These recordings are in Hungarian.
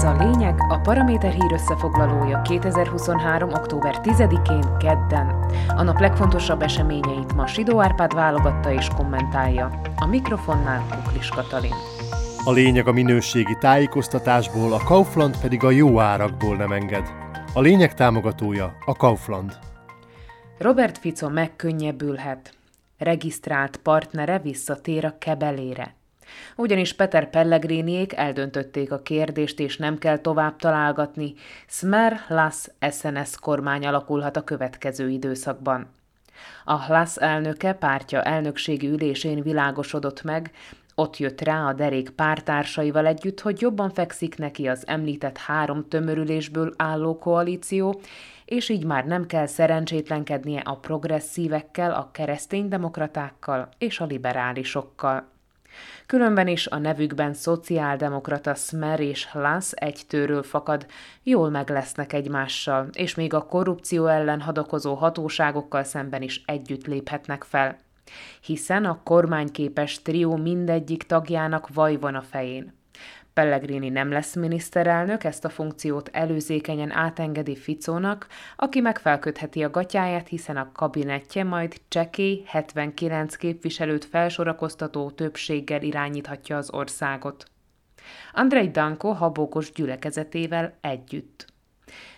Ez a lényeg, a Paraméter hír összefoglalója 2023. október 10-én kedden. A nap legfontosabb eseményeit ma Sidó Árpád válogatta és kommentálja. A mikrofonnál Kuklis Katalin. A lényeg a minőségi tájékoztatásból, a Kaufland pedig a jó árakból nem enged. A lényeg támogatója a Kaufland. Robert Fico megkönnyebbülhet. Regisztrált partnere visszatér a kebelére. Ugyanis Peter Pellegriniék eldöntötték a kérdést, és nem kell tovább találgatni. Smer Las SNS kormány alakulhat a következő időszakban. A Hlas elnöke pártja elnökségi ülésén világosodott meg, ott jött rá a derék pártársaival együtt, hogy jobban fekszik neki az említett három tömörülésből álló koalíció, és így már nem kell szerencsétlenkednie a progresszívekkel, a kereszténydemokratákkal és a liberálisokkal. Különben is a nevükben szociáldemokrata Smer és Hlas tőről fakad, jól meg lesznek egymással, és még a korrupció ellen hadakozó hatóságokkal szemben is együtt léphetnek fel. Hiszen a kormányképes trió mindegyik tagjának vaj van a fején. Pellegrini nem lesz miniszterelnök, ezt a funkciót előzékenyen átengedi Ficónak, aki megfelkötheti a gatyáját, hiszen a kabinetje majd csekély 79 képviselőt felsorakoztató többséggel irányíthatja az országot. Andrei Danko habókos gyülekezetével együtt.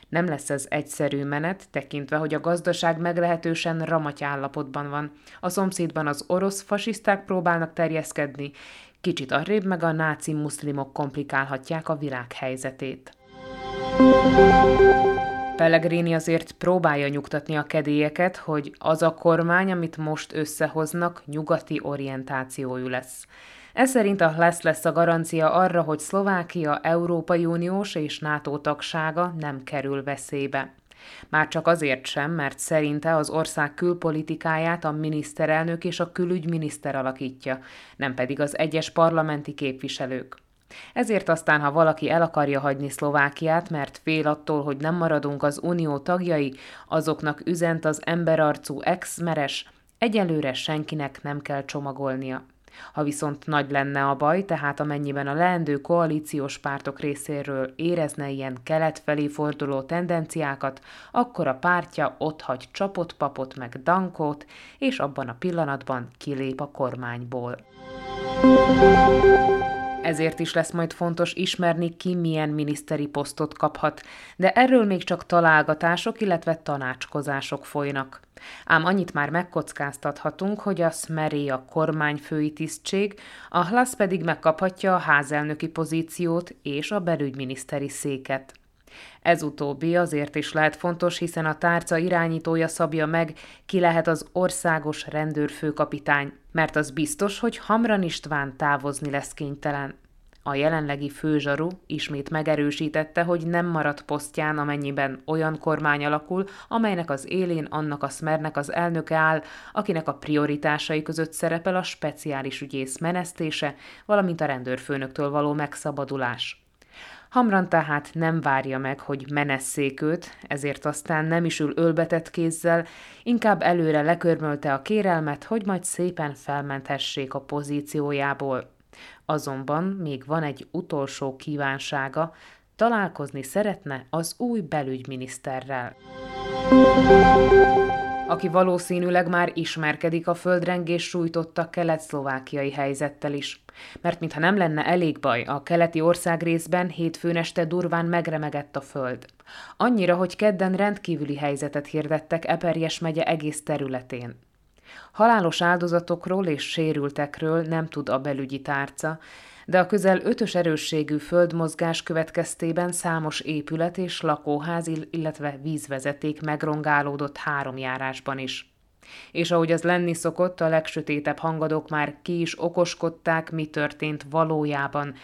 Nem lesz ez egyszerű menet, tekintve, hogy a gazdaság meglehetősen ramaty állapotban van. A szomszédban az orosz fasiszták próbálnak terjeszkedni, Kicsit arrébb meg a náci muszlimok komplikálhatják a világ helyzetét. Pellegrini azért próbálja nyugtatni a kedélyeket, hogy az a kormány, amit most összehoznak, nyugati orientációjú lesz. Ez szerint a lesz lesz a garancia arra, hogy Szlovákia Európai Uniós és NATO tagsága nem kerül veszélybe. Már csak azért sem, mert szerinte az ország külpolitikáját a miniszterelnök és a külügyminiszter alakítja, nem pedig az egyes parlamenti képviselők. Ezért aztán, ha valaki el akarja hagyni Szlovákiát, mert fél attól, hogy nem maradunk az unió tagjai, azoknak üzent az emberarcú ex-meres, egyelőre senkinek nem kell csomagolnia. Ha viszont nagy lenne a baj, tehát amennyiben a leendő koalíciós pártok részéről érezne ilyen kelet felé forduló tendenciákat, akkor a pártja hagy csapott papot meg dankót, és abban a pillanatban kilép a kormányból. Ezért is lesz majd fontos ismerni, ki milyen miniszteri posztot kaphat, de erről még csak találgatások, illetve tanácskozások folynak. Ám annyit már megkockáztathatunk, hogy a Smeré a kormányfői tisztség, a Hlasz pedig megkaphatja a házelnöki pozíciót és a belügyminiszteri széket. Ez utóbbi azért is lehet fontos, hiszen a tárca irányítója szabja meg, ki lehet az országos rendőrfőkapitány, mert az biztos, hogy Hamran István távozni lesz kénytelen. A jelenlegi főzsaru ismét megerősítette, hogy nem marad posztján, amennyiben olyan kormány alakul, amelynek az élén annak a szmernek az elnöke áll, akinek a prioritásai között szerepel a speciális ügyész menesztése, valamint a rendőrfőnöktől való megszabadulás. Hamran tehát nem várja meg, hogy menesszék őt, ezért aztán nem is ül ölbetett kézzel, inkább előre lekörmölte a kérelmet, hogy majd szépen felmenthessék a pozíciójából. Azonban még van egy utolsó kívánsága, találkozni szeretne az új belügyminiszterrel aki valószínűleg már ismerkedik a földrengés sújtotta kelet-szlovákiai helyzettel is. Mert mintha nem lenne elég baj, a keleti országrészben hétfőn este durván megremegett a föld. Annyira, hogy kedden rendkívüli helyzetet hirdettek Eperjes megye egész területén. Halálos áldozatokról és sérültekről nem tud a belügyi tárca, de a közel ötös erősségű földmozgás következtében számos épület és lakóház, illetve vízvezeték megrongálódott három járásban is. És ahogy az lenni szokott, a legsötétebb hangadók már ki is okoskodták, mi történt valójában.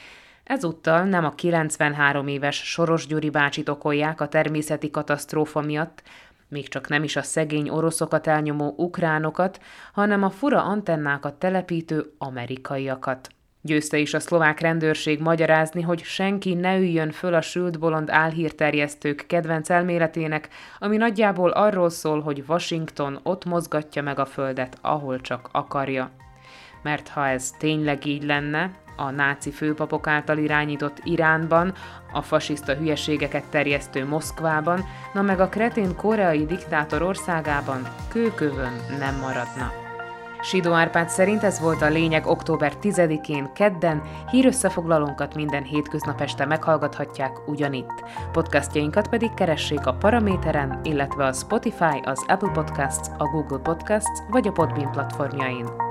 Ezúttal nem a 93 éves Soros Gyuri bácsit okolják a természeti katasztrófa miatt, még csak nem is a szegény oroszokat elnyomó ukránokat, hanem a fura antennákat telepítő amerikaiakat. Győzte is a szlovák rendőrség magyarázni, hogy senki ne üljön föl a sült bolond álhírterjesztők kedvenc elméletének, ami nagyjából arról szól, hogy Washington ott mozgatja meg a földet, ahol csak akarja. Mert ha ez tényleg így lenne, a náci főpapok által irányított Iránban, a fasiszta hülyeségeket terjesztő Moszkvában, na meg a kretén koreai diktátor országában kőkövön nem maradna. Sidó Árpád szerint ez volt a lényeg október 10-én, kedden, hírösszefoglalónkat minden hétköznap este meghallgathatják ugyanitt. Podcastjainkat pedig keressék a Paraméteren, illetve a Spotify, az Apple Podcasts, a Google Podcasts vagy a Podbean platformjain.